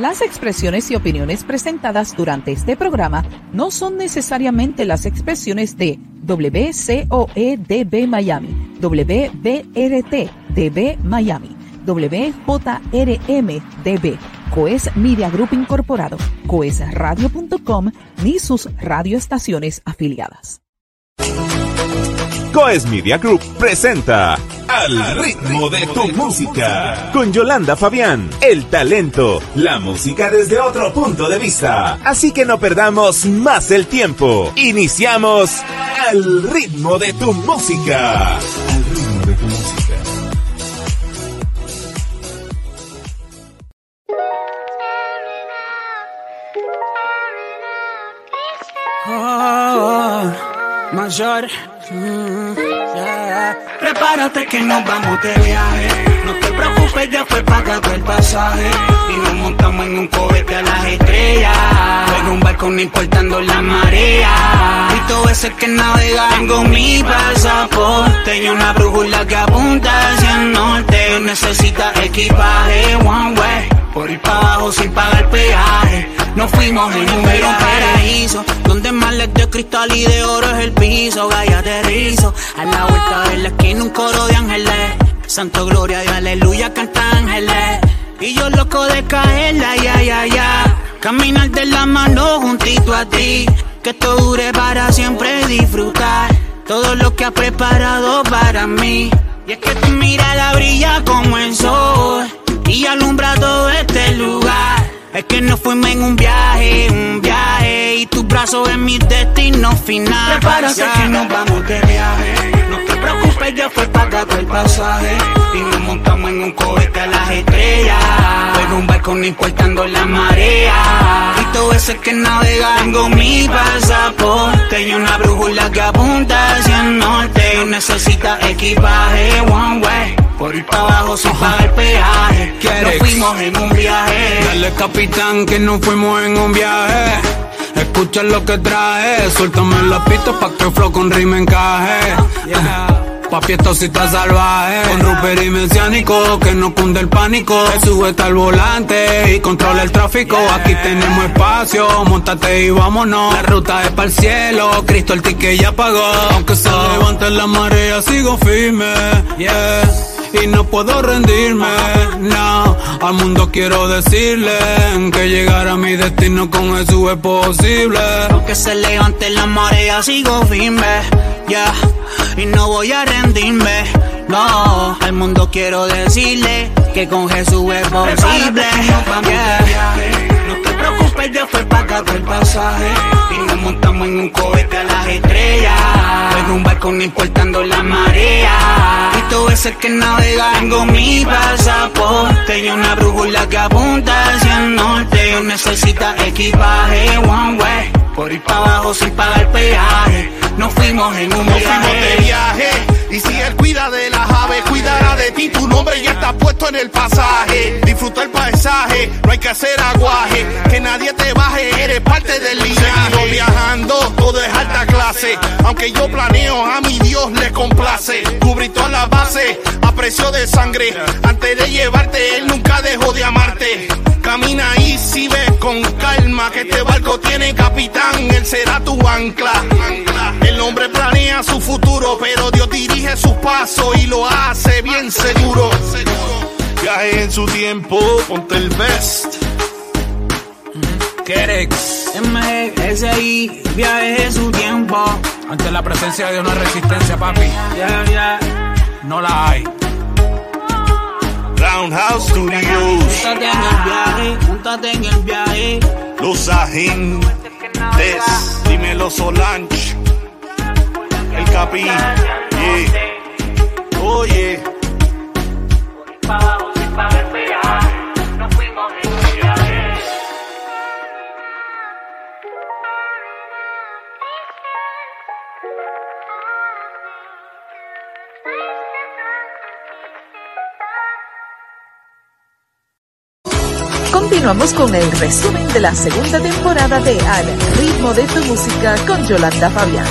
Las expresiones y opiniones presentadas durante este programa no son necesariamente las expresiones de WCOEDB Miami, WBRT DB Miami, WJRM DB, Coes Media Group Incorporado, coesradio.com ni sus radioestaciones afiliadas. Coes Media Group presenta Al ritmo de tu música con Yolanda Fabián, el talento, la música desde otro punto de vista. Así que no perdamos más el tiempo. Iniciamos Al ritmo de tu música. Al ritmo de tu música. Oh, mayor. Mm. Prepárate que nos vamos de viaje. No te preocupes, ya fue pagado el pasaje. Y nos montamos en un cohete a las estrellas. En un barco no importando la marea. Y todo ese que navega. Tengo mi pasaporte y una brújula que apunta hacia el norte. Necesita equipaje, one way. Por ir para abajo sin pagar peaje. Nos fuimos en un paraíso. Donde males de cristal y de oro es el piso. Gaya de rizo. A la vuelta de la esquina un coro de ángeles. Santo gloria y aleluya canta ángeles. Y yo loco de caerla, ya, ya, ya. Caminar de la mano juntito a ti. Que esto dure para siempre disfrutar. Todo lo que ha preparado para mí. Y es que tu mirada brilla como el sol. Y alumbra todo lugar. Es que nos fuimos en un viaje, un viaje. Y tus brazos en mi destino final. Prepárate que nos vamos de viaje. No preocupes, ya fue pagado el pasaje. Y nos montamos en un cohete a las estrellas. En un barco no importando la marea. Y todo ese que navega. Tengo mi pasaporte y una brújula que apunta hacia el norte. Necesita equipaje, one way. Por ir para abajo sin pagar peaje. Nos fuimos en un viaje. Dale capitán que nos fuimos en un viaje. Escucha lo que trae, suéltame la pista pa' que flow con rima encaje. Sí está salvaje. Con Rupert y Mesiánico, que no cunde el pánico. El sujeta al volante y controla el tráfico. Aquí tenemos espacio, montate y vámonos. La ruta es para el cielo, Cristo el ticket ya pagó. Aunque se levante la marea, sigo firme. Yeah y no puedo rendirme. No, al mundo quiero decirle que llegar a mi destino con Jesús es posible. Aunque se levante la marea, sigo firme. Ya, y no voy a rendirme. No, al mundo quiero decirle que con Jesús es posible. Yeah. Preocupes, ya fue pagado el pasaje. Y nos montamos en un cohete a las estrellas. En un barco no importando la marea. Y todo ese que navega. Tengo mi pasaporte y una brújula que apunta hacia el norte. Yo necesita equipaje, one way. Por ir para abajo sin pagar peaje. Nos fuimos en un viaje. Y si él cuida de las aves, cuidará de ti. Tu nombre ya está puesto en el pasaje. Disfruta el paisaje, no hay que hacer aguaje. Que nadie te baje, eres parte del linaje. Seguimos viajando, todo es alta clase. Aunque yo planeo, a mi Dios le complace. Cubrí todas las bases a precio de sangre. Antes de llevarte, él nunca dejó de amarte. Camina y si ves con calma que este barco tiene capitán, él será tu ancla. El hombre planea su futuro, pero Dios dirige sus pasos y lo hace bien seguro. Viaje en su tiempo, ponte el best. Kerex, MGSI, viaje en su tiempo. ante la presencia de una resistencia, papi, Yeah, yeah. no la hay. Roundhouse Studios, Júntate en el viaje, júntate en el viaje. Los Agentes, dímelo Solange, el Capi, yeah. Oye, Continuamos con el resumen de la segunda temporada de Al ritmo de tu música con Yolanda Fabián.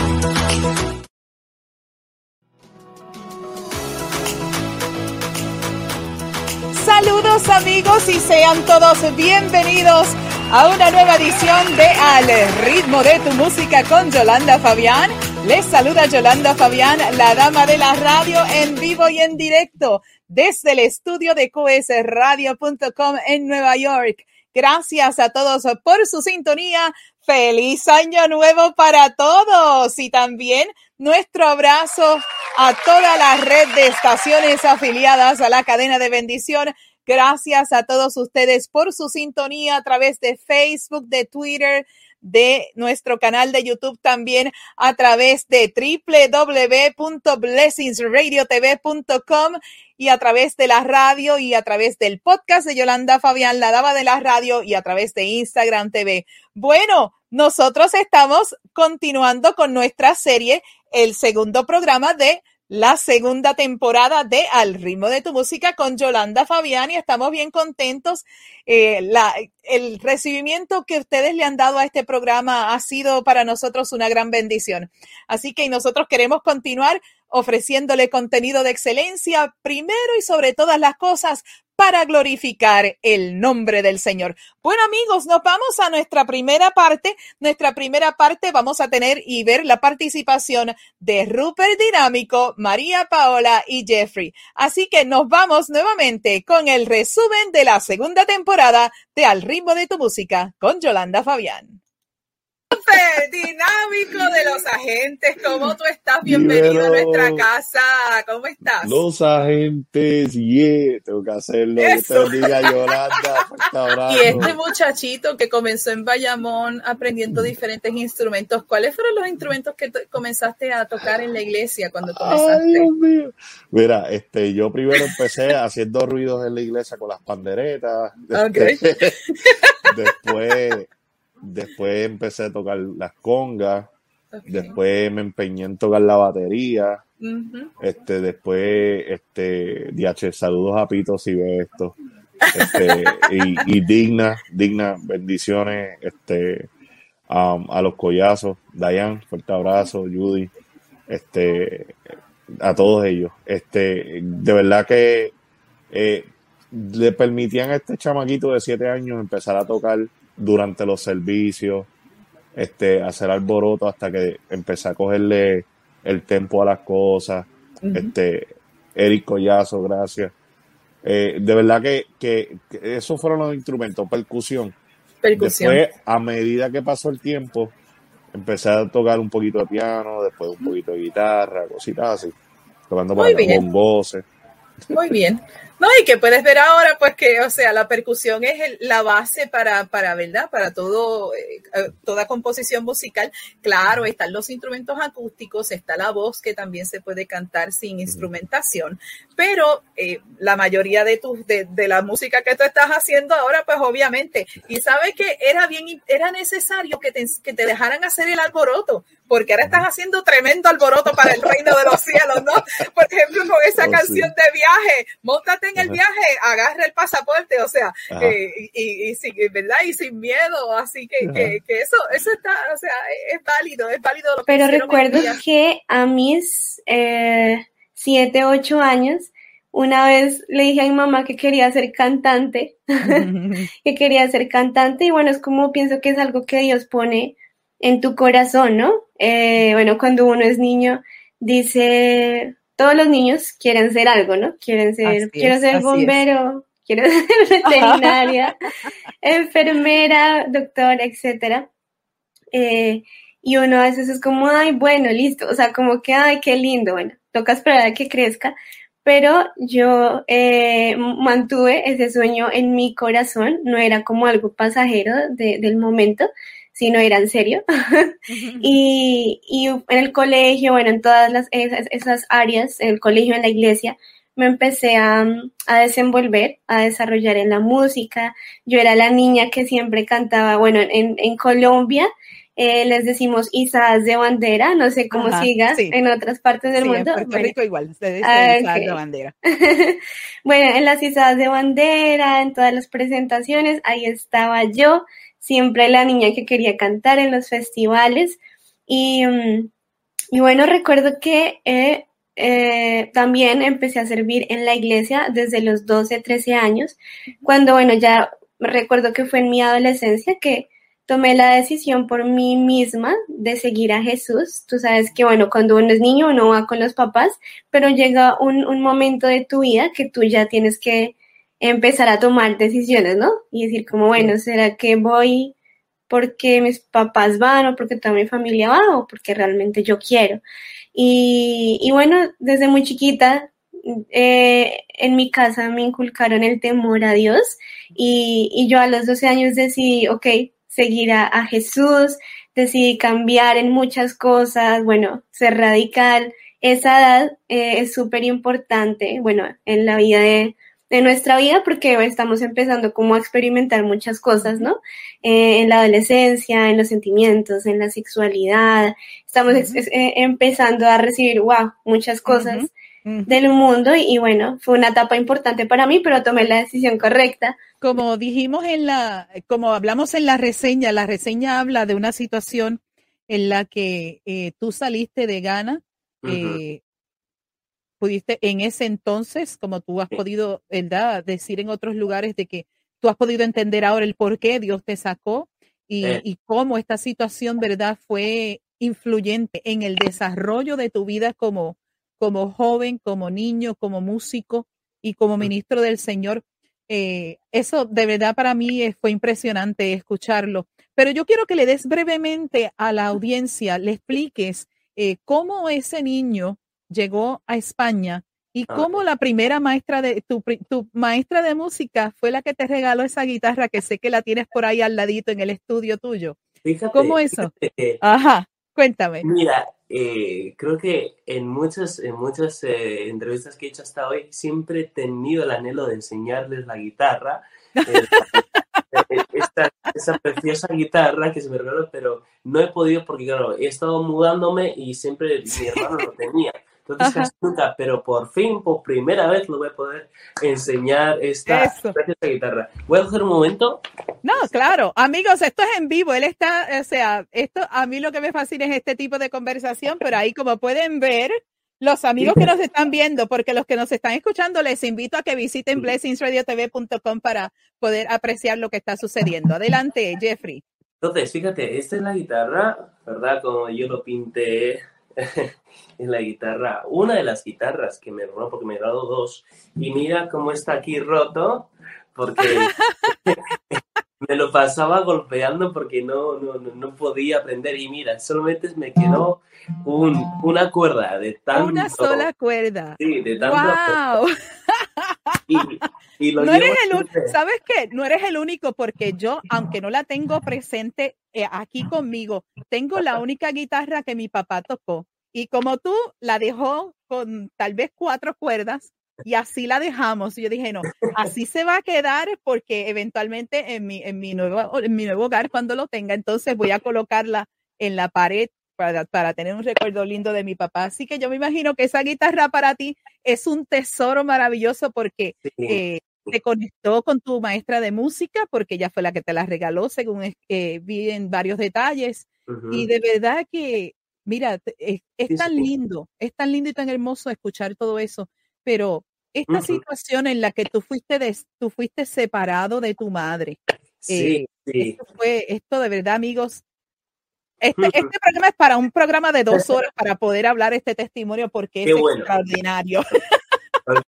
Saludos amigos y sean todos bienvenidos a una nueva edición de Al ritmo de tu música con Yolanda Fabián. Les saluda Yolanda Fabián, la dama de la radio en vivo y en directo desde el estudio de qsradio.com en Nueva York. Gracias a todos por su sintonía. Feliz año nuevo para todos y también nuestro abrazo a toda la red de estaciones afiliadas a la cadena de bendición Gracias a todos ustedes por su sintonía a través de Facebook, de Twitter, de nuestro canal de YouTube también a través de www.blessingsradiotv.com y a través de la radio y a través del podcast de Yolanda Fabián, la dama de la radio y a través de Instagram TV. Bueno, nosotros estamos continuando con nuestra serie, el segundo programa de la segunda temporada de Al ritmo de tu música con Yolanda Fabián y estamos bien contentos. Eh, el recibimiento que ustedes le han dado a este programa ha sido para nosotros una gran bendición. Así que nosotros queremos continuar ofreciéndole contenido de excelencia primero y sobre todas las cosas para glorificar el nombre del Señor. Bueno amigos, nos vamos a nuestra primera parte. Nuestra primera parte vamos a tener y ver la participación de Rupert Dinámico, María Paola y Jeffrey. Así que nos vamos nuevamente con el resumen de la segunda temporada de Al ritmo de tu música con Yolanda Fabián dinámico de los agentes. ¿Cómo tú estás? Bienvenido a nuestra casa. ¿Cómo estás? Los agentes, yeah, tengo que hacerlo. Yolanda. Y este muchachito que comenzó en Bayamón aprendiendo diferentes instrumentos, ¿cuáles fueron los instrumentos que comenzaste a tocar en la iglesia cuando comenzaste? Ay, Dios mío. Mira, este, yo primero empecé haciendo ruidos en la iglesia con las panderetas. Okay. después Después empecé a tocar las congas. Después me empeñé en tocar la batería. Este, después, este, DH, saludos a Pito si ve esto. Este, y, digna, digna, bendiciones, este, a los collazos, Dayan, fuerte abrazo, Judy, este, a todos ellos. Este, de verdad que eh, le permitían a este chamaquito de siete años empezar a tocar durante los servicios, este, hacer alboroto hasta que empecé a cogerle el tempo a las cosas. Este, Eric Collazo, gracias. Eh, de verdad que, que, esos fueron los instrumentos, percusión. Percusión. Después, a medida que pasó el tiempo, empecé a tocar un poquito de piano, después un poquito de guitarra, cositas así, tocando para con voces. Muy bien. No, y que puedes ver ahora, pues que, o sea, la percusión es la base para, para, ¿verdad? Para todo, eh, eh, toda composición musical. Claro, están los instrumentos acústicos, está la voz que también se puede cantar sin instrumentación, pero eh, la mayoría de, tus de, de, la música que tú estás haciendo ahora, pues obviamente, y sabes que era bien, era necesario que te, que te dejaran hacer el alboroto, porque ahora estás haciendo tremendo alboroto para el reino de los cielos, ¿no? Por ejemplo, con esa oh, canción de viaje, montate en el viaje, agarra el pasaporte, o sea, eh, y, y, sin, ¿verdad? Y sin miedo, así que, que, eso, eso está, o sea, es válido, es válido. Lo que Pero recuerdo que a mis eh, siete, ocho años, una vez le dije a mi mamá que quería ser cantante, que quería ser cantante, y bueno, es como pienso que es algo que Dios pone en tu corazón, ¿no? Eh, bueno, cuando uno es niño, dice, todos los niños quieren ser algo, ¿no? Quieren ser, quiero ser bombero, quiero ser veterinaria, enfermera, doctora, etcétera. Eh, y uno a veces es como, ay, bueno, listo, o sea, como que, ay, qué lindo, bueno, toca esperar a que crezca, pero yo eh, mantuve ese sueño en mi corazón, no era como algo pasajero del momento, si no era en serio. y, y, en el colegio, bueno, en todas las, esas, áreas, en el colegio, en la iglesia, me empecé a, a, desenvolver, a desarrollar en la música. Yo era la niña que siempre cantaba, bueno, en, en Colombia. Eh, les decimos izadas de bandera, no sé cómo siga en otras partes del mundo. En Puerto Rico igual, ustedes ah, izadas de bandera. bueno, en las izadas de bandera, en todas las presentaciones, ahí estaba yo siempre la niña que quería cantar en los festivales. Y, mm, y bueno, recuerdo que eh, eh, también empecé a servir en la iglesia desde los 12, 13 años, cuando, bueno, ya recuerdo que fue en mi adolescencia que tomé la decisión por mí misma de seguir a Jesús. Tú sabes que, bueno, cuando uno es niño uno va con los papás, pero llega un, un momento de tu vida que tú ya tienes que empezar a tomar decisiones, ¿no? Y decir como, bueno, ¿será que voy porque mis papás van o porque toda mi familia va o porque realmente yo quiero? Y, y bueno, desde muy chiquita eh, en mi casa me inculcaron el temor a Dios y, y yo a los 12 años decidí, ok, seguir a, a Jesús, decidí cambiar en muchas cosas, bueno, ser radical. Esa edad eh, es súper importante, bueno, en la vida de, de nuestra vida porque estamos empezando como a experimentar muchas cosas, ¿no? Eh, en la adolescencia, en los sentimientos, en la sexualidad, estamos eh, empezando a recibir, wow, muchas cosas del mundo. Y, bueno, fue una etapa importante para mí, pero tomé la decisión correcta. Como dijimos en la, como hablamos en la reseña, la reseña habla de una situación en la que eh, tú saliste de Ghana, pudiste en ese entonces, como tú has podido ¿verdad? decir en otros lugares, de que tú has podido entender ahora el por qué Dios te sacó y, y, cómo esta situación, ¿verdad?, fue influyente en el desarrollo de tu vida como, como joven, como niño, como músico y como ministro del Señor. Eh, eso de verdad para mí fue impresionante escucharlo. Pero yo quiero que le des brevemente a la audiencia, le expliques eh, cómo ese niño llegó a España y ah, cómo la primera maestra de tu, tu, maestra de música fue la que te regaló esa guitarra que sé que la tienes por ahí al ladito en el estudio tuyo. Fíjate, ¿Cómo eso? Ajá, cuéntame. Mira, eh, creo que en muchas, en muchas eh, entrevistas que he hecho hasta hoy siempre he tenido el anhelo de enseñarles la guitarra. Eh, esta, esa preciosa guitarra que se me regaló, pero no he podido porque, claro, he estado mudándome y siempre mi hermano lo tenía. Entonces nunca, pero por fin, por primera vez, lo voy a poder enseñar esta guitarra. ¿Voy a coger un momento? No, claro. Amigos, esto es en vivo. Él está, o sea, esto a mí lo que me fascina es este tipo de conversación, pero ahí como pueden ver, los amigos que nos están viendo, porque los que nos están escuchando, les invito a que visiten blessingsradiotv.com para poder apreciar lo que está sucediendo. Adelante, Jeffrey. Entonces, fíjate, esta es la guitarra, ¿verdad? Como yo lo pinté en la guitarra, una de las guitarras que me robó, porque me he dado dos, y mira cómo está aquí roto, porque me lo pasaba golpeando porque no, no, no, podía aprender, y mira, solamente me quedó un, una cuerda de tanto... Una sola cuerda. Sí, de tanto... ¡Wow! Y, lo no eres el único, ¿sabes qué? No eres el único porque yo, aunque no la tengo presente eh, aquí conmigo, tengo la única guitarra que mi papá tocó. Y como tú la dejó con tal vez cuatro cuerdas y así la dejamos. Y yo dije, no, así se va a quedar porque eventualmente en mi, en mi, nuevo, en mi nuevo hogar, cuando lo tenga, entonces voy a colocarla en la pared para, para, tener un recuerdo lindo de mi papá. Así que yo me imagino que esa guitarra para ti es un tesoro maravilloso porque eh, te conectó con tu maestra de música, porque ella fue la que te la regaló, según eh, vi en varios detalles. Y de verdad que, mira, es, es tan lindo, es tan lindo y tan hermoso escuchar todo eso, pero esta situación en la que tú fuiste, de, tú fuiste separado de tu madre. Sí, eh, sí. Esto, fue, esto de verdad, amigos, este, este, programa es para un programa de dos horas para poder hablar este testimonio porque es extraordinario.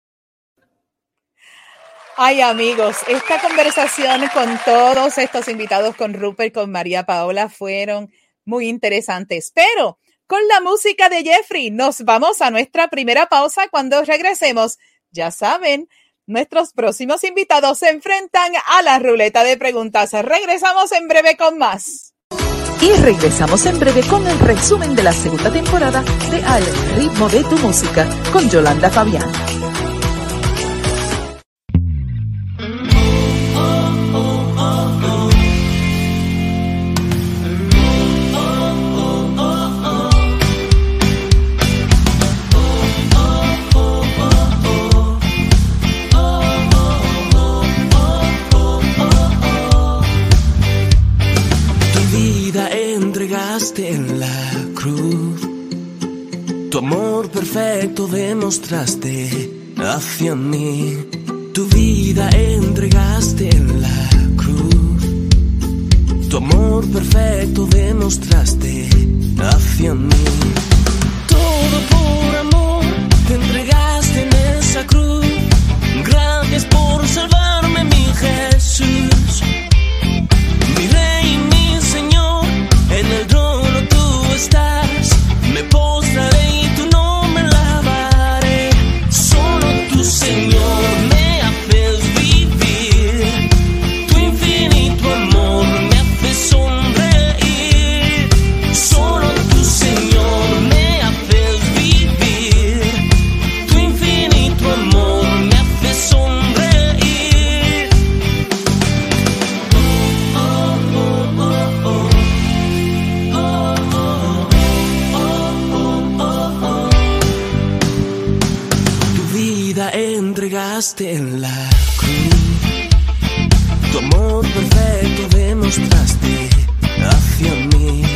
Ay, amigos, esta conversación con todos estos invitados, con Rupert, con María Paola, fueron muy interesantes. Pero con la música de Jeffrey, nos vamos a nuestra primera pausa. Cuando regresemos, ya saben, nuestros próximos invitados se enfrentan a la ruleta de preguntas. Regresamos en breve con más. Y regresamos en breve con el resumen de la segunda temporada de Al ritmo de tu música con Yolanda Fabián. Entregaste en la cruz. Tu amor perfecto demostraste hacia mí.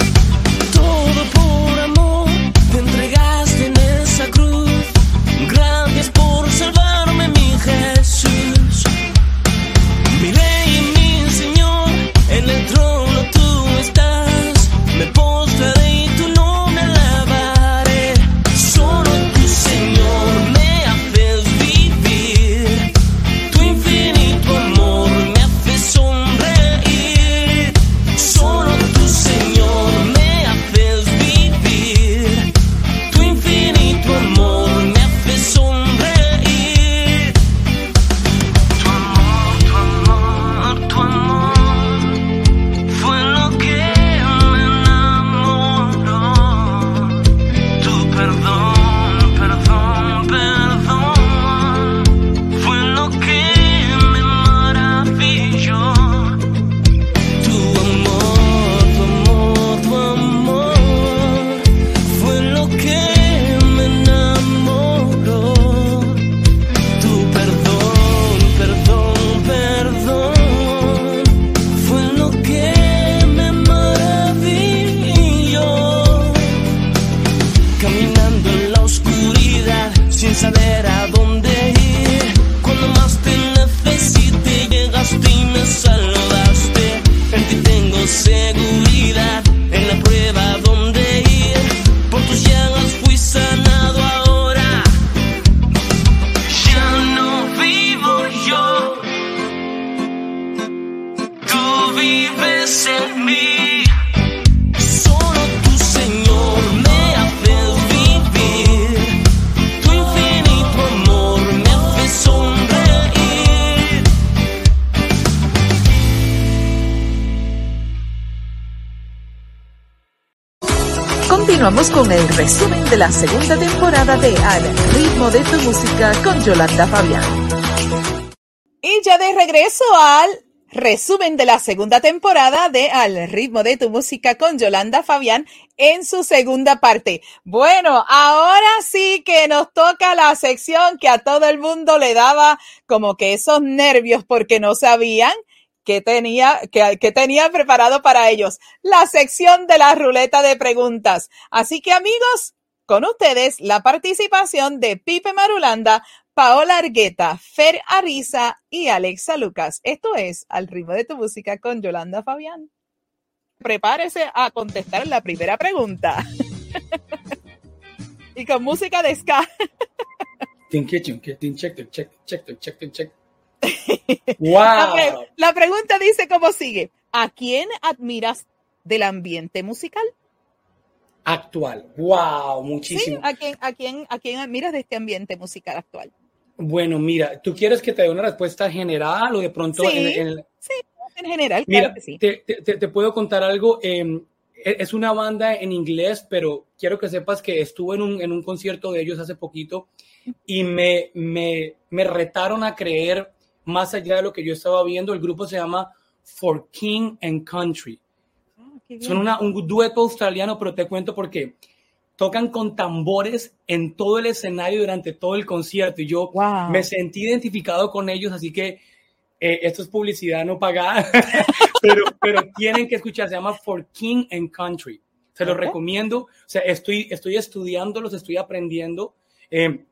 Con el resumen de la segunda temporada de Al ritmo de tu música con Yolanda Fabián. Y ya de regreso al resumen de la segunda temporada de Al ritmo de tu música con Yolanda Fabián en su segunda parte. Bueno, ahora sí que nos toca la sección que a todo el mundo le daba como que esos nervios porque no sabían que tenía, que, que tenía preparado para ellos. La sección de la ruleta de preguntas. Así que amigos, con ustedes la participación de Pipe Marulanda, Paola Argueta, Fer Ariza y Alexa Lucas. Esto es Al ritmo de tu música con Yolanda Fabián. Prepárese a contestar la primera pregunta. y con música de ska. Wow. La pregunta dice como sigue. ¿A quién admiras del ambiente musical? Actual. Wow, Sí, muchísimo. ¿a quién, a quién, a quién admiras de este ambiente musical actual? Bueno, mira, ¿tú quieres que te dé una respuesta general o de pronto Sí. en- en- Sí, en general, Mira, claro que sí. te, te- te- te puedo contar algo. eh, es una banda en inglés, pero quiero que sepas que estuve en un, en un concierto de ellos hace poquito y me, me, me retaron a creer más allá de lo que yo estaba viendo. El grupo se llama For King and Country. Son una- un dueto australiano, pero te cuento por qué. Tocan con tambores en todo el escenario durante todo el concierto y yo Wow. me sentí identificado con ellos, así que eh, esto es publicidad no pagada, pero, pero tienen que escuchar, se llama For King and Country. Se los recomiendo. O sea, estoy, estoy estudiándolos, estoy aprendiendo. Eh,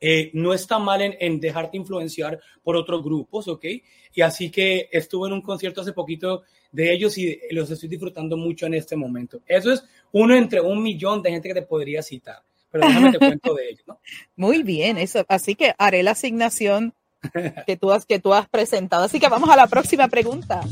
eh, no está mal en, en, dejarte influenciar por otros grupos, ¿ok? Y así que estuve en un concierto hace poquito de ellos y los estoy disfrutando mucho en este momento. Eso es uno entre un millón de gente que te podría citar, pero déjame te cuento de ellos, ¿no? Muy bien, eso. Así que haré la asignación que tú has, que tú has presentado. Así que vamos a la próxima pregunta.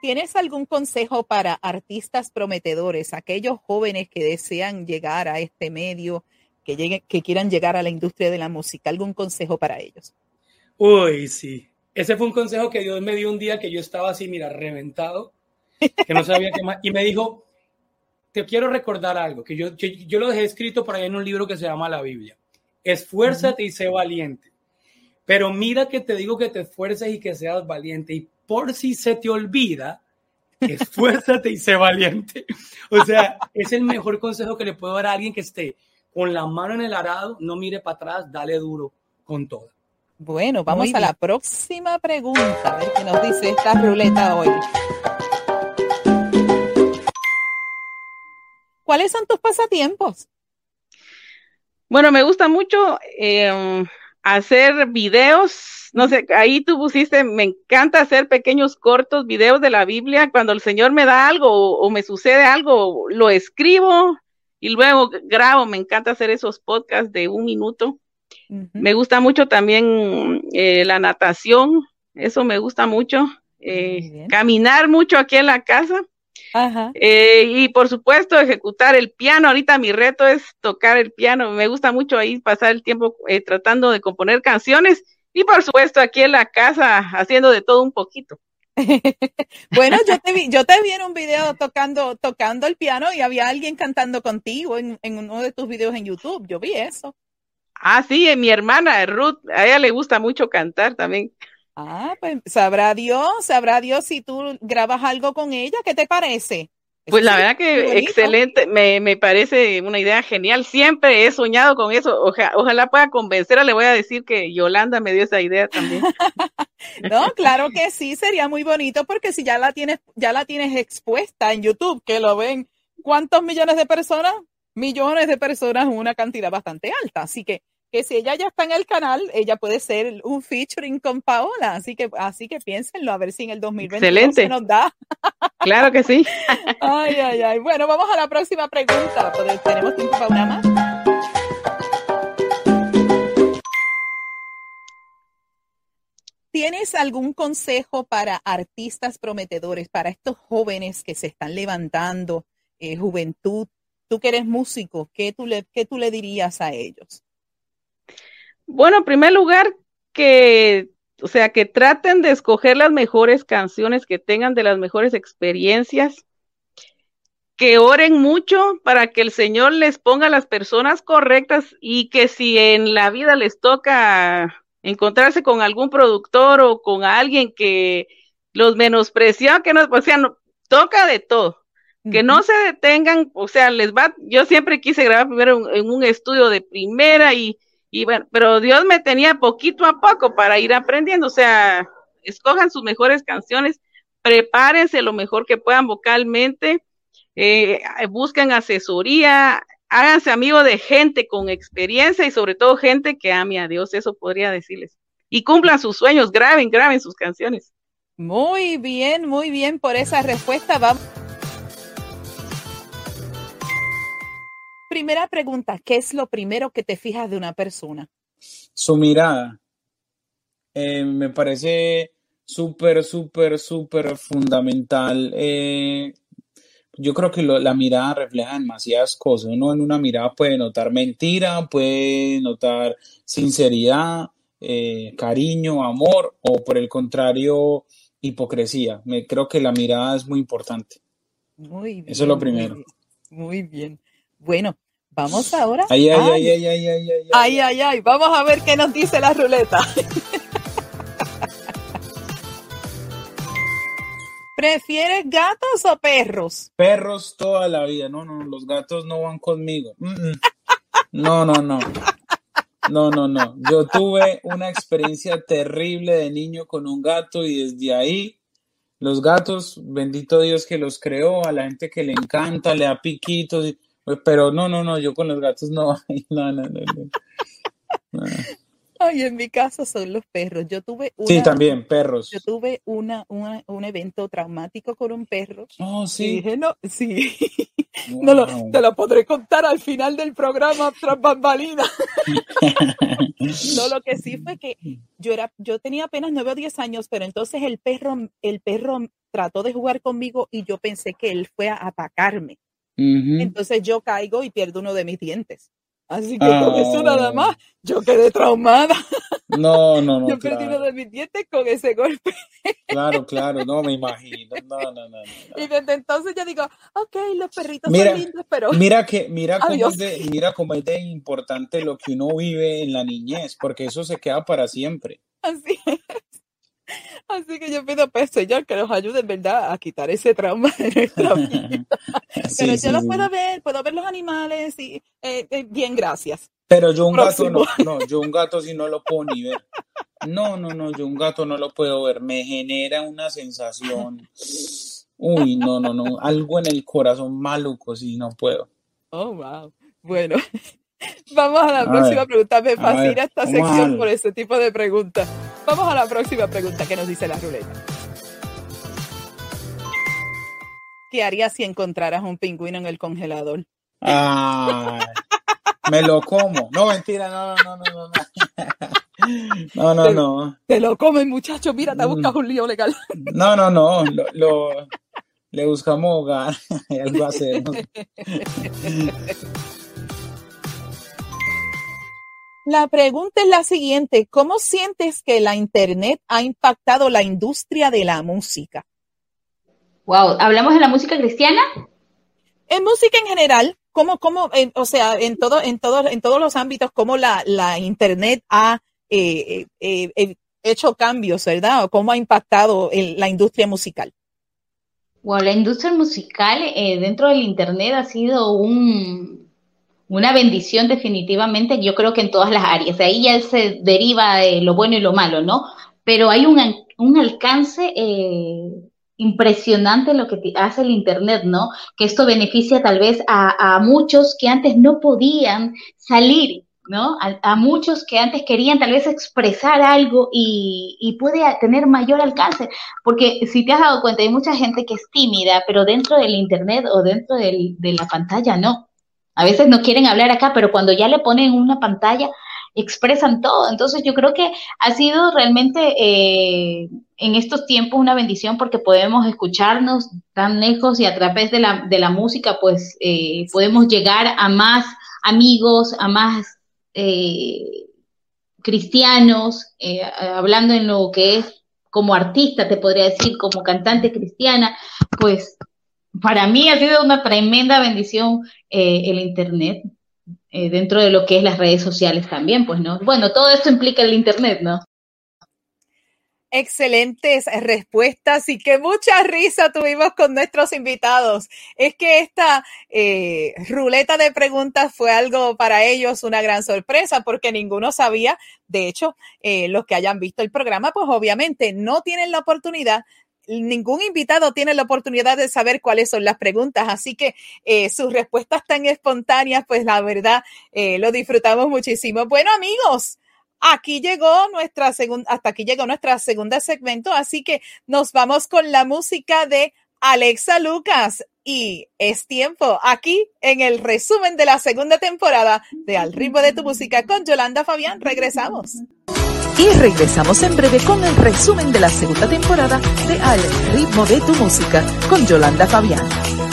¿Tienes algún consejo para artistas prometedores, aquellos jóvenes que desean llegar a este medio, que, lleguen, que quieran llegar a la industria de la música? ¿Algún consejo para ellos? Uy, sí. Ese fue un consejo que Dios me dio un día que yo estaba así, mira, reventado, que no sabía qué más. Y me dijo, te quiero recordar algo, que yo, yo, yo lo dejé escrito por ahí en un libro que se llama La Biblia. Esfuérzate uh -huh. y sé valiente. Pero mira que te digo que te esfuerces y que seas valiente. Y por si se te olvida, esfuérzate y sé valiente. O sea, es el mejor consejo que le puedo dar a alguien que esté con la mano en el arado, no mire para atrás, dale duro con todo. Bueno, vamos a la próxima pregunta, a ver qué nos dice esta ruleta hoy. ¿Cuáles son tus pasatiempos? Bueno, me gusta mucho eh, hacer videos, no sé, ahí tú pusiste, me encanta hacer pequeños cortos videos de la Biblia, cuando el Señor me da algo o, o me sucede algo, lo escribo y luego grabo, me encanta hacer esos podcasts de un minuto. Uh -huh. Me gusta mucho también eh, la natación, eso me gusta mucho, eh, caminar mucho aquí en la casa. Ajá. Eh, y por supuesto ejecutar el piano. Ahorita mi reto es tocar el piano. Me gusta mucho ahí pasar el tiempo eh, tratando de componer canciones y por supuesto aquí en la casa haciendo de todo un poquito. bueno, yo te vi, yo te vi en un video tocando, tocando el piano y había alguien cantando contigo en, en uno de tus videos en YouTube. Yo vi eso. Ah, sí, mi hermana Ruth, a ella le gusta mucho cantar también. Ah, pues sabrá Dios, sabrá Dios si tú grabas algo con ella, ¿qué te parece? Pues la verdad que excelente, me, me, parece una idea genial. Siempre he soñado con eso. Oja, ojalá pueda convencerla. Le voy a decir que Yolanda me dio esa idea también. no, claro que sí, sería muy bonito porque si ya la tienes, ya la tienes expuesta en YouTube, que lo ven, ¿cuántos millones de personas? Millones de personas, una cantidad bastante alta. Así que que si ella ya está en el canal, ella puede ser un featuring con Paola. Así que, así que piénsenlo, a ver si en el 2020 Excelente. se nos da. Claro que sí. ay, ay, ay. Bueno, vamos a la próxima pregunta. ¿Tenemos tiempo para una más? ¿Tienes algún consejo para artistas prometedores, para estos jóvenes que se están levantando, eh, juventud? Tú que eres músico, ¿qué tú, le, ¿qué tú le dirías a ellos? Bueno, en primer lugar, que, o sea, que traten de escoger las mejores canciones, que tengan de las mejores experiencias, que oren mucho para que el Señor les ponga las personas correctas y que si en la vida les toca encontrarse con algún productor o con alguien que los menosprecia, que no, o sea, no, toca de todo. Que no se detengan, o sea, les va, yo siempre quise grabar primero en un estudio de primera y, y bueno, pero Dios me tenía poquito a poco para ir aprendiendo, o sea, escojan sus mejores canciones, prepárense lo mejor que puedan vocalmente, eh, busquen asesoría, háganse amigos de gente con experiencia y sobre todo gente que ame a Dios, eso podría decirles. Y cumplan sus sueños, graben, graben sus canciones. Muy bien, muy bien por esa respuesta. Vamos. Primera pregunta, ¿qué es lo primero que te fijas de una persona? Su mirada. Eh, me parece súper, súper, súper fundamental. Eh, yo creo que lo, la mirada refleja demasiadas cosas. Uno en una mirada puede notar mentira, puede notar sinceridad, eh, cariño, amor, o por el contrario, hipocresía. Me, creo que la mirada es muy importante. Muy bien. Eso es lo primero. Muy bien. Muy bien. Bueno, vamos ahora. Ay, ay, ay, ay, ay, ay, ay, ay, ay, ay. Vamos a ver qué nos dice la ruleta. ¿Prefieres gatos o perros? Perros toda la vida. No, no, los gatos no van conmigo. Mm -mm. No, no, no. No, no, no. Yo tuve una experiencia terrible de niño con un gato y desde ahí Los gatos, bendito Dios que los creó, a la gente que le encanta, le da piquitos, y- pero no, no, no, yo con los gatos no, no, no, no, no. No. Ay, en mi caso son los perros. Yo tuve una, Sí, también, perros. yo tuve una, una- un evento traumático con un perro. Oh, Y sí. dije, no, sí. No lo, te lo podré contar al final del programa tras bambalina. No, lo que sí fue que yo era, yo tenía apenas 9 o 10 años, pero entonces el perro, el perro trató de jugar conmigo y yo pensé que él fue a atacarme. Entonces yo caigo y pierdo uno de mis dientes. Así que con eso nada Ah. más, yo quedé traumada. No, no, no, yo perdí uno de mis dientes con ese golpe. claro, claro, no me imagino. No, no, no, no. Y desde entonces yo digo, ok, los perritos Mira, son lindos, pero Mira que, mira cómo es de, mira cómo es de importante lo que uno vive en la niñez, porque eso se queda para siempre. así es. Así que yo pido pues, Señor, que nos ayude en verdad a quitar ese trauma de nuestra vida. Pero yo sí, los sí. puedo ver, puedo ver los animales y eh, eh, bien, gracias. Pero yo un gato no, no, yo un gato sí no lo puedo ni ver. No, no, no, yo un gato no lo puedo ver. Me genera una sensación. Uy, no, no, no. Algo en el corazón maluco, sí, no puedo. Oh, wow. Bueno, vamos a la A próxima ver, pregunta. Me fascina ver, esta sección por ese tipo de preguntas. Vamos a la próxima pregunta que nos dice la ruleta. ¿Qué harías si encontraras un pingüino en el congelador? Ay, me lo como. No, mentira, no, no, no, no, no. No, no, no. Te lo comen, muchacho. Mira, te buscas un lío legal. No, no, no. Lo, lo- le buscamos hogar. Algo hacemos. La pregunta es la siguiente. ¿Cómo sientes que la Internet ha impactado la industria de la música? Wow, ¿hablamos de la música cristiana? En música en general, ¿cómo, cómo, en- o sea, en todo, en todo, en todos los ámbitos, cómo la, la Internet ha eh, eh, eh, hecho cambios, ¿verdad? O cómo ha impactado el- la industria musical. Wow, la industria musical eh, dentro del Internet ha sido un, una bendición definitivamente, yo creo que en todas las áreas. De ahí ya se deriva eh, lo bueno y lo malo, ¿no? Pero hay un, un alcance eh, impresionante lo que hace el Internet, ¿no? Que esto beneficia tal vez a, a muchos que antes no podían salir, ¿no? A, a muchos que antes querían tal vez expresar algo y, y puede tener mayor alcance. Porque si te has dado cuenta, hay mucha gente que es tímida, pero dentro del internet o dentro del- de la pantalla no. A veces no quieren hablar acá, pero cuando ya le ponen una pantalla, expresan todo. Entonces yo creo que ha sido realmente eh, en estos tiempos una bendición porque podemos escucharnos tan lejos y a través de la, de la música pues eh, podemos llegar a más amigos, a más eh, cristianos, eh, hablando en lo que es como artista, te podría decir, como cantante cristiana, pues para mí ha sido una tremenda bendición eh, el Internet eh, dentro de lo que es las redes sociales también, pues, ¿no? Bueno, todo esto implica el Internet, ¿no? Excelentes respuestas y que mucha risa tuvimos con nuestros invitados. Es que esta eh, ruleta de preguntas fue algo para ellos una gran sorpresa porque ninguno sabía. De hecho, eh, los que hayan visto el programa, pues obviamente no tienen la oportunidad ningún invitado tiene la oportunidad de saber cuáles son las preguntas, así que eh, sus respuestas tan espontáneas, pues la verdad eh, lo disfrutamos muchísimo. Bueno, amigos, aquí llegó nuestra segunda, hasta aquí llegó nuestra segunda segmento, así que nos vamos con la música de Alexa Lucas y es tiempo aquí en el resumen de la segunda temporada de Al ritmo de tu música con Yolanda Fabián. Regresamos. Y regresamos en breve con el resumen de la segunda temporada de Al ritmo de tu música con Yolanda Fabián.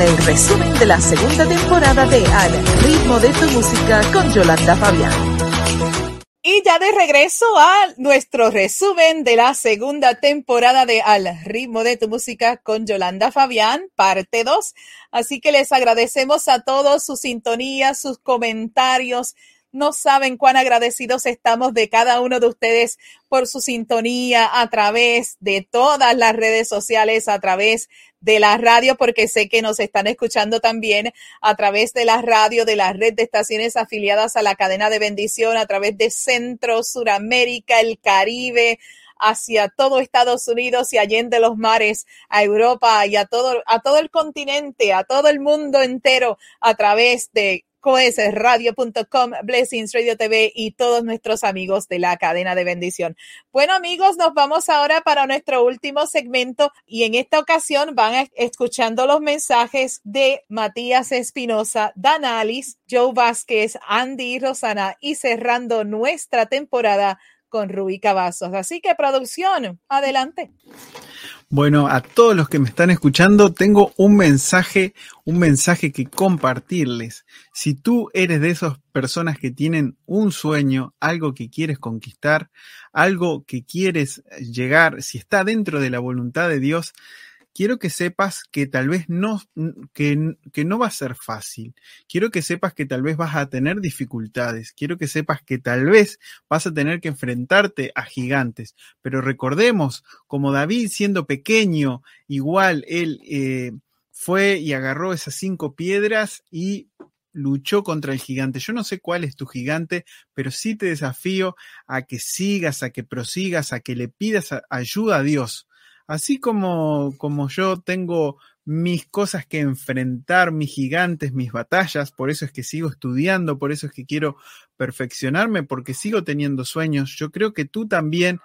El resumen de la segunda temporada de Al ritmo de tu música con Yolanda Fabián. Y ya de regreso a nuestro resumen de la segunda temporada de Al ritmo de tu música con Yolanda Fabián, parte 2. Así que les agradecemos a todos su sintonía, sus comentarios. No saben cuán agradecidos estamos de cada uno de ustedes por su sintonía a través de todas las redes sociales, a través de la radio, porque sé que nos están escuchando también a través de la radio, de la red de estaciones afiliadas a la cadena de bendición, a través de Centro, Suramérica, el Caribe, hacia todo Estados Unidos y allende los mares, a Europa y a todo, a todo el continente, a todo el mundo entero, a través de coesradio.com, Blessings Radio TV y todos nuestros amigos de la cadena de bendición. Bueno amigos, nos vamos ahora para nuestro último segmento y en esta ocasión van escuchando los mensajes de Matías Espinosa, Danalis, Joe Vázquez, Andy y Rosana y cerrando nuestra temporada con Rubí Cavazos. Así que producción, adelante. Bueno, a todos los que me están escuchando, tengo un mensaje, un mensaje que compartirles. Si tú eres de esas personas que tienen un sueño, algo que quieres conquistar, algo que quieres llegar, si está dentro de la voluntad de Dios, quiero que sepas que tal vez no, que, que no va a ser fácil. Quiero que sepas que tal vez vas a tener dificultades. Quiero que sepas que tal vez vas a tener que enfrentarte a gigantes. Pero recordemos, como David siendo pequeño, igual él eh, fue y agarró esas cinco piedras y luchó contra el gigante. Yo no sé cuál es tu gigante, pero sí te desafío a que sigas, a que prosigas, a que le pidas ayuda a Dios. Así como, como yo tengo mis cosas que enfrentar, mis gigantes, mis batallas, por eso es que sigo estudiando, por eso es que quiero perfeccionarme, porque sigo teniendo sueños. Yo creo que tú también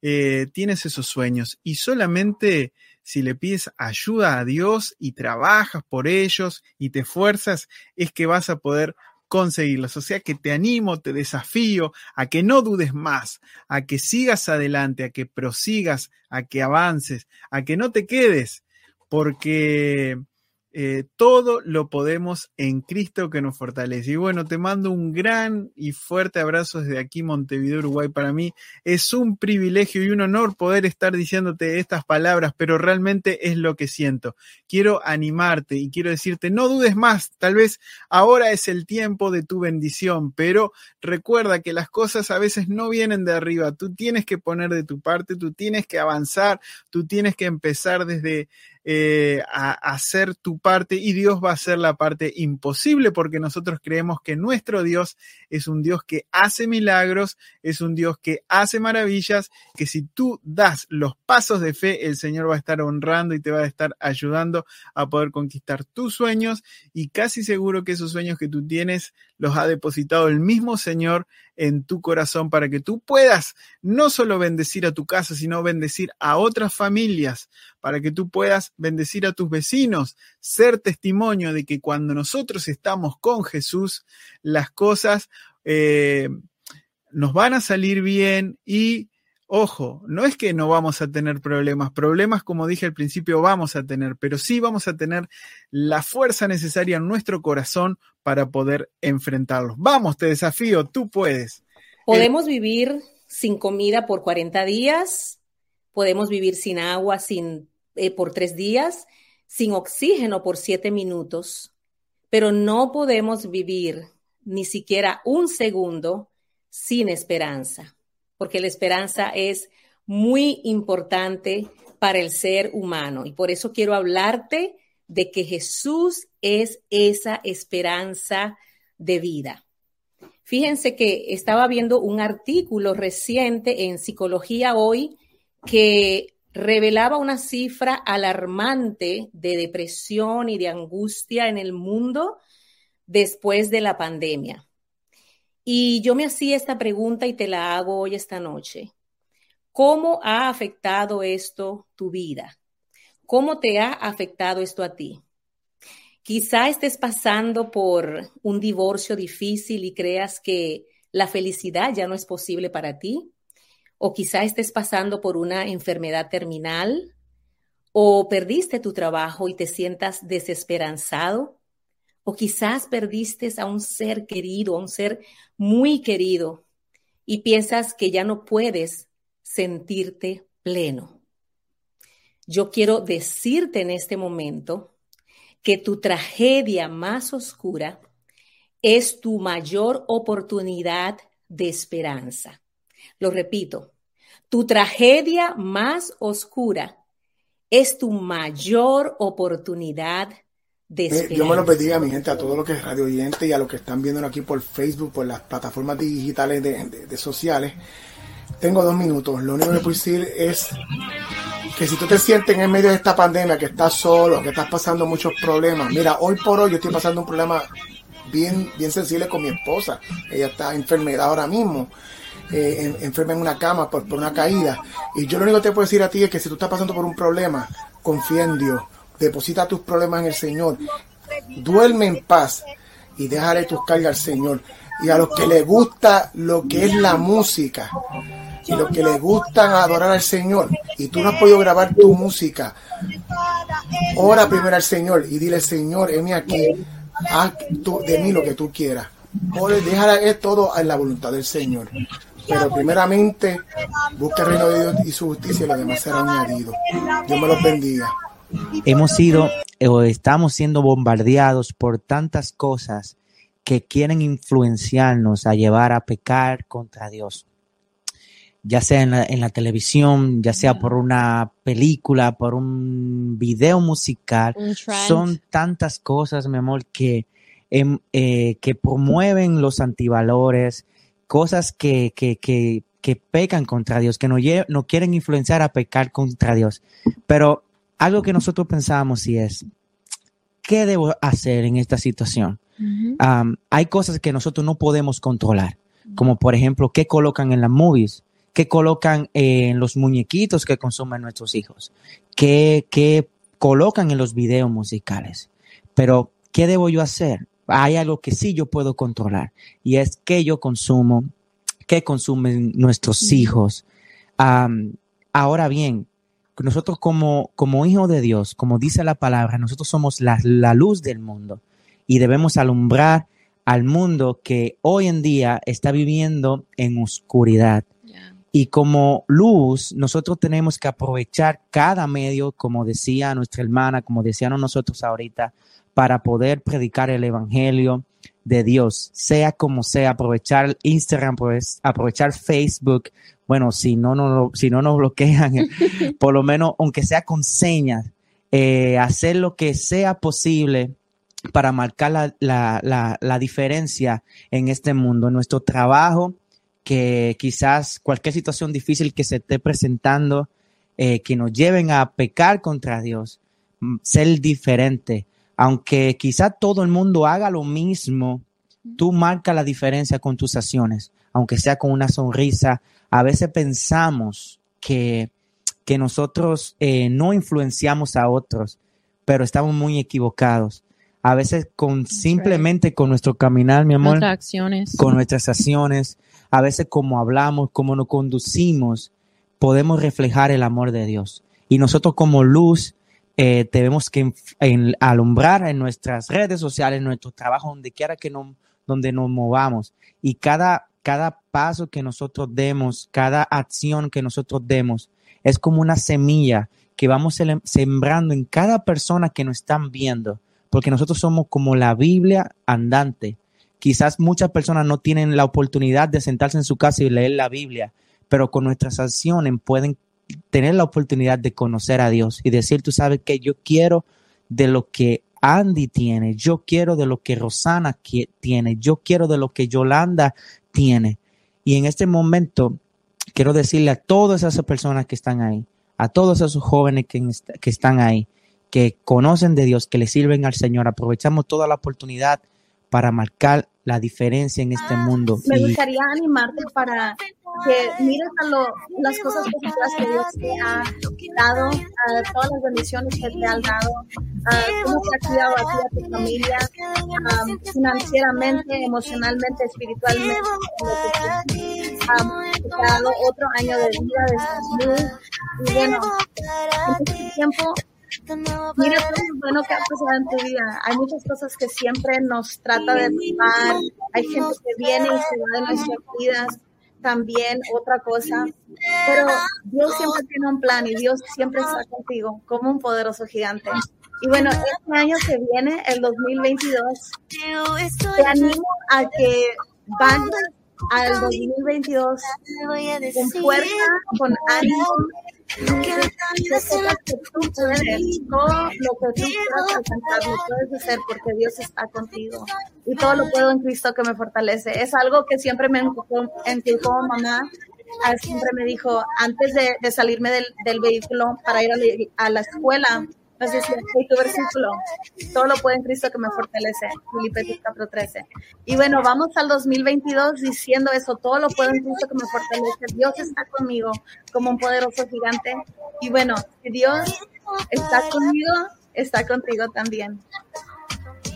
eh, tienes esos sueños y solamente si le pides ayuda a Dios y trabajas por ellos y te esfuerzas, es que vas a poder conseguirlos. O sea que te animo, te desafío a que no dudes más, a que sigas adelante, a que prosigas, a que avances, a que no te quedes, porque eh, todo lo podemos en Cristo que nos fortalece. Y bueno, te mando un gran y fuerte abrazo desde aquí, Montevideo, Uruguay. Para mí es un privilegio y un honor poder estar diciéndote estas palabras, pero realmente es lo que siento. Quiero animarte y quiero decirte, no dudes más, tal vez ahora es el tiempo de tu bendición, pero recuerda que las cosas a veces no vienen de arriba. Tú tienes que poner de tu parte, tú tienes que avanzar, tú tienes que empezar desde eh, a, a hacer tu parte y Dios va a hacer la parte imposible porque nosotros creemos que nuestro Dios es un Dios que hace milagros, es un Dios que hace maravillas, que si tú das los pasos de fe, el Señor va a estar honrando y te va a estar ayudando a poder conquistar tus sueños y casi seguro que esos sueños que tú tienes los ha depositado el mismo Señor en tu corazón para que tú puedas no solo bendecir a tu casa, sino bendecir a otras familias, para que tú puedas bendecir a tus vecinos, ser testimonio de que cuando nosotros estamos con Jesús, las cosas eh, nos van a salir bien y Ojo, no es que no vamos a tener problemas, problemas como dije al principio vamos a tener, pero sí vamos a tener la fuerza necesaria en nuestro corazón para poder enfrentarlos. Vamos, te desafío, tú puedes. Podemos vivir sin comida por 40 días, podemos vivir sin agua sin, eh, por tres días, sin oxígeno por siete minutos, pero no podemos vivir ni siquiera un segundo sin esperanza porque la esperanza es muy importante para el ser humano. Y por eso quiero hablarte de que Jesús es esa esperanza de vida. Fíjense que estaba viendo un artículo reciente en Psicología Hoy que revelaba una cifra alarmante de depresión y de angustia en el mundo después de la pandemia. Y yo me hacía esta pregunta y te la hago hoy esta noche. ¿Cómo ha afectado esto tu vida? ¿Cómo te ha afectado esto a ti? Quizá estés pasando por un divorcio difícil y creas que la felicidad ya no es posible para ti. O quizá estés pasando por una enfermedad terminal. O perdiste tu trabajo y te sientas desesperanzado. O quizás perdiste a un ser querido, a un ser muy querido, y piensas que ya no puedes sentirte pleno. Yo quiero decirte en este momento que tu tragedia más oscura es tu mayor oportunidad de esperanza. Lo repito, tu tragedia más oscura es tu mayor oportunidad eh, Yo me lo pedí a mi gente, a todos los que es radio oyente y a los que están viendo aquí por Facebook, por las plataformas digitales de, de- sociales. Tengo dos minutos. Lo único que puedo decir es que si tú te sientes en medio de esta pandemia, que estás solo, que estás pasando muchos problemas. Mira, hoy por hoy yo estoy pasando un problema bien, bien sensible con mi esposa. Ella está enfermedad ahora mismo. eh, en- enferma en una cama por, por una caída. Y yo lo único que te puedo decir a ti es que si tú estás pasando por un problema, confía en Dios. Deposita tus problemas en el Señor. Duerme en paz y déjale tus cargas al Señor. Y a los que les gusta lo que es la música y los que les gustan adorar al Señor y tú no has podido grabar tu música, ora primero al Señor y dile, Señor, heme aquí, haz de mí lo que tú quieras. Es todo en la voluntad del Señor. Pero primeramente, busca el reino de Dios y su justicia y lo demás será añadido. Dios me los bendiga. Hemos sido o estamos siendo bombardeados por tantas cosas que quieren influenciarnos a llevar a pecar contra Dios. Ya sea en la, en la televisión, ya sea por una película, por un video musical, Un son tantas cosas, mi amor, que, em, eh, que promueven los antivalores, cosas que, que, que, que pecan contra Dios, que no, no quieren influenciar a pecar contra Dios. Pero algo que nosotros pensamos si es, ¿qué debo hacer en esta situación? Um, hay cosas que nosotros no podemos controlar, como por ejemplo, qué colocan en las movies, qué colocan en los muñequitos que consumen nuestros hijos, qué, qué colocan en los videos musicales. Pero, ¿qué debo yo hacer? Hay algo que sí yo puedo controlar y es qué yo consumo, qué consumen nuestros hijos. Um, ahora bien, nosotros como, como hijos de Dios, como dice la palabra, nosotros somos la, la luz del mundo y debemos alumbrar al mundo que hoy en día está viviendo en oscuridad. Y como luz, nosotros tenemos que aprovechar cada medio, como decía nuestra hermana, como decíamos nosotros ahorita, para poder predicar el Evangelio de Dios, sea como sea, aprovechar Instagram, pues, aprovechar Facebook. Bueno, si no, no, si no nos bloquean, por lo menos, aunque sea con señas, eh, hacer lo que sea posible para marcar la, la, la, la diferencia en este mundo, en nuestro trabajo, que quizás cualquier situación difícil que se esté presentando, eh, que nos lleven a pecar contra Dios, mm, ser diferente. Aunque quizás todo el mundo haga lo mismo, tú marca la diferencia con tus acciones, aunque sea con una sonrisa. A veces pensamos que, que nosotros eh, no influenciamos a otros, pero estamos muy equivocados. A veces con simplemente con nuestro caminar, mi amor, Nuestras acciones. con nuestras acciones, a veces como hablamos, como nos conducimos, podemos reflejar el amor de Dios. Y nosotros como luz eh, tenemos que en- alumbrar en nuestras redes sociales, en nuestro trabajo, donde quiera que no, donde nos movamos. Y cada, cada paso que nosotros demos, cada acción que nosotros demos, es como una semilla que vamos sembrando en cada persona que nos están viendo, porque nosotros somos como la Biblia andante. Quizás muchas personas no tienen la oportunidad de sentarse en su casa y leer la Biblia, pero con nuestras acciones pueden tener la oportunidad de conocer a Dios y decir, tú sabes que yo quiero de lo que Andy tiene, yo quiero de lo que Rosana tiene, yo quiero de lo que Yolanda tiene. Y en este momento quiero decirle a todas esas personas que están ahí, a todos esos jóvenes que, que están ahí, que conocen de Dios, que le sirven al Señor, aprovechamos toda la oportunidad para marcar la diferencia en este mundo. Me Y- gustaría animarte para que mires a lo- las cosas positivas que Dios te ha dado, a todas las bendiciones que te ha dado, a cómo te ha cuidado a ti a tu familia, am, financieramente, emocionalmente, espiritualmente, am, te ha dado otro año de vida, de salud. Y bueno, en este tiempo Mira todo lo bueno que ha pasado en tu vida. Hay muchas cosas que siempre nos trata de privar. Hay gente que viene y se va de nuestras vidas. También otra cosa. Pero Dios siempre tiene un plan y Dios siempre está contigo como un poderoso gigante. Y bueno, este año que viene, el 2022, te animo a que vayas al 2022 con fuerza, con ánimo, que sepas que tú puedes, todo lo que tú quieras alcanzar, lo puedes hacer porque Dios está contigo. Y todo lo puedo en Cristo que me fortalece. Es algo que siempre me inculcó mamá. Ah, Siempre me dijo, antes de, de salirme del, del vehículo para ir a la, a la escuela, nos decía, "Hey, tu versículo, todo lo puede en Cristo que me fortalece. Filipenses 4:13. Y bueno, vamos al 2022 diciendo eso, todo lo puedo en Cristo que me fortalece. Dios está conmigo como un poderoso gigante. Y bueno, si Dios está conmigo, está contigo también.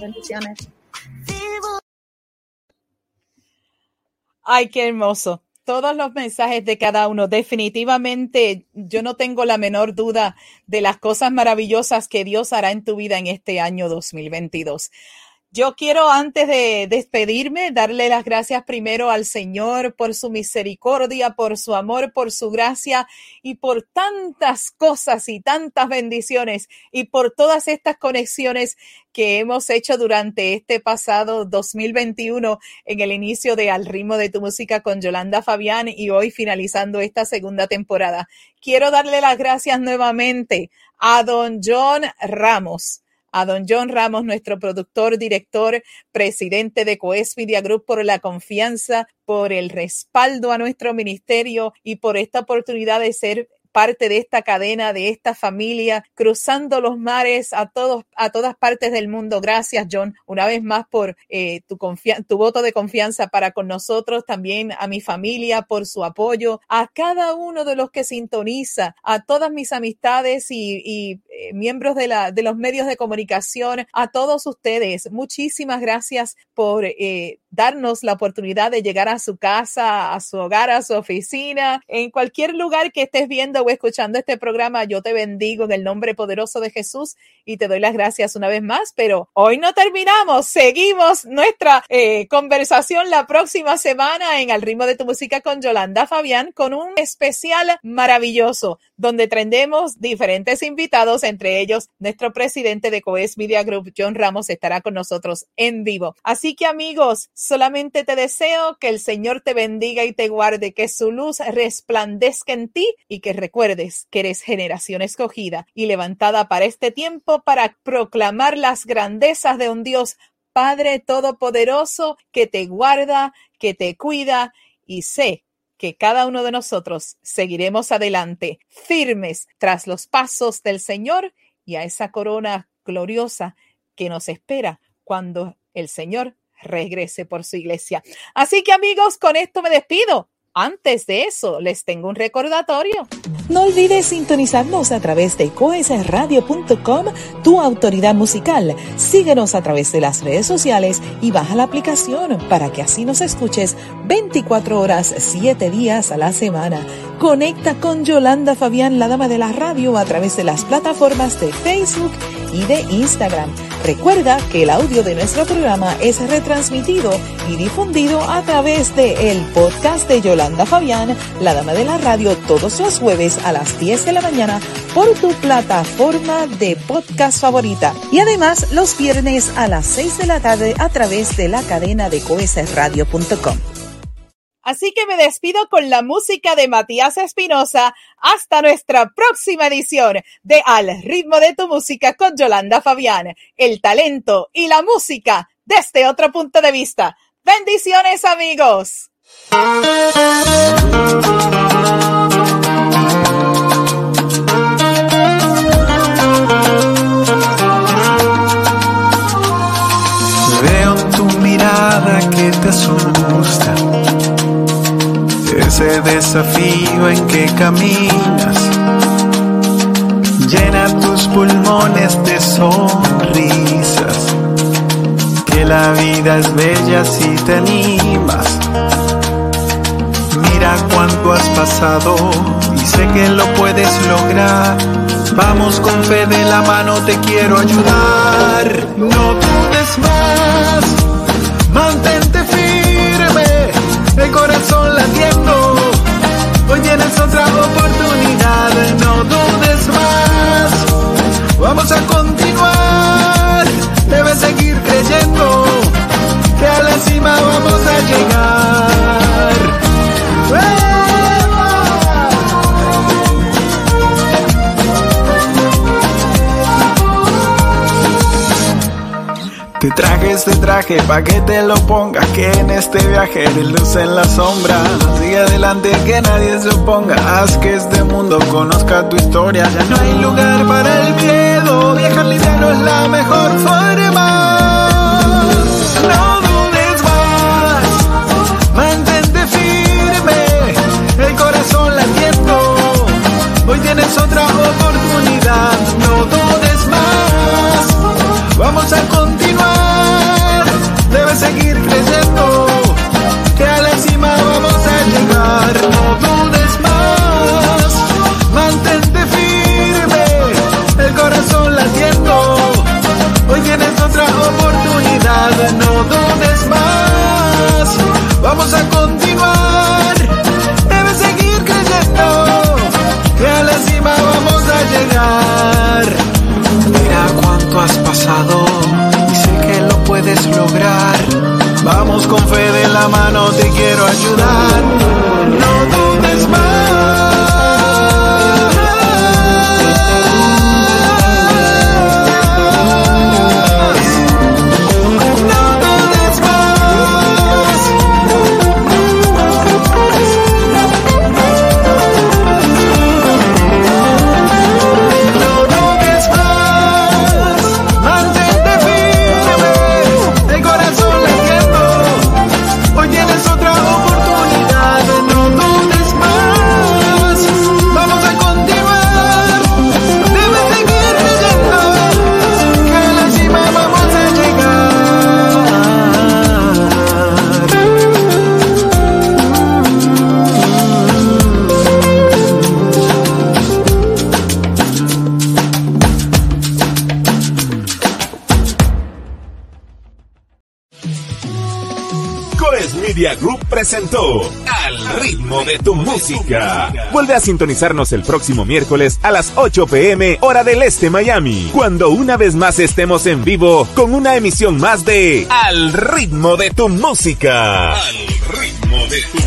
Bendiciones. Ay, qué hermoso. Todos los mensajes de cada uno. Definitivamente, yo no tengo la menor duda de las cosas maravillosas que Dios hará en tu vida en este año 2022. Yo quiero antes de despedirme darle las gracias primero al Señor por su misericordia, por su amor, por su gracia y por tantas cosas y tantas bendiciones y por todas estas conexiones que hemos hecho durante este pasado 2021 en el inicio de Al ritmo de tu música con Yolanda Fabián y hoy finalizando esta segunda temporada. Quiero darle las gracias nuevamente a don John Ramos a don John Ramos, nuestro productor, director, presidente de Coes Media Group, por la confianza, por el respaldo a nuestro ministerio y por esta oportunidad de ser parte de esta cadena, de esta familia, cruzando los mares a todos, a todas partes del mundo. Gracias, John, una vez más por eh, tu, tu voto de confianza para con nosotros, también a mi familia por su apoyo, a cada uno de los que sintoniza, a todas mis amistades y, y, eh, miembros de, la, de los medios de comunicación, a todos ustedes. Muchísimas gracias por eh, darnos la oportunidad de llegar a su casa, a su hogar, a su oficina, en cualquier lugar que estés viendo o escuchando este programa. Yo te bendigo en el nombre poderoso de Jesús y te doy las gracias una vez más. Pero hoy no terminamos, seguimos nuestra eh, conversación la próxima semana en Al ritmo de tu música con Yolanda Fabián con un especial maravilloso donde tendremos diferentes invitados, entre ellos nuestro presidente de Coes Media Group, John Ramos, estará con nosotros en vivo. Así que amigos, solamente te deseo que el Señor te bendiga y te guarde, que su luz resplandezca en ti y que recuerdes que eres generación escogida y levantada para este tiempo para proclamar las grandezas de un Dios Padre Todopoderoso que te guarda, que te cuida y sé que cada uno de nosotros seguiremos adelante, firmes tras los pasos del Señor y a esa corona gloriosa que nos espera cuando el Señor regrese por su iglesia. Así que amigos, con esto me despido. Antes de eso, les tengo un recordatorio. No olvides sintonizarnos a través de coesradio.com, tu autoridad musical. Síguenos a través de las redes sociales y baja la aplicación para que así nos escuches 24 horas, 7 días a la semana. Conecta con Yolanda Fabián, la dama de la radio, a través de las plataformas de Facebook y de Instagram. Recuerda que el audio de nuestro programa es retransmitido y difundido a través de el podcast de Yolanda Fabián, la dama de la radio, todos los jueves a las 10 de la mañana por tu plataforma de podcast favorita. Y además los viernes a las 6 de la tarde a través de la cadena de coesradio.com. Así que me despido con la música de Matías Espinosa hasta nuestra próxima edición de Al ritmo de tu música con Yolanda Fabián, el talento y la música desde otro punto de vista. Bendiciones amigos. Veo tu mirada que te asusta ese desafío en que caminas. Llena tus pulmones de sonrisas. Que la vida es bella si te animas. Mira cuánto has pasado y sé que lo puedes lograr. Vamos con fe de la mano, te quiero ayudar. No dudes más, mantente firme, el corazón latiendo. Hoy tienes otra oportunidad, no dudes más. Vamos a continuar, debes seguir creyendo que a la cima vamos a llegar. Te traje este traje pa' que te lo pongas Que en este viaje de luz en la sombra Sigue adelante que nadie se oponga Haz que este mundo conozca tu historia. Ya no hay lugar para el miedo Viajar liviano es la mejor forma. No dudes más Mantente firme El corazón latiendo Hoy tienes otra oportunidad Al ritmo de tu música. Vuelve a sintonizarnos el próximo miércoles a las 8 pm hora del este Miami, cuando una vez más estemos en vivo con una emisión más de Al ritmo de tu música. Al ritmo de tu música.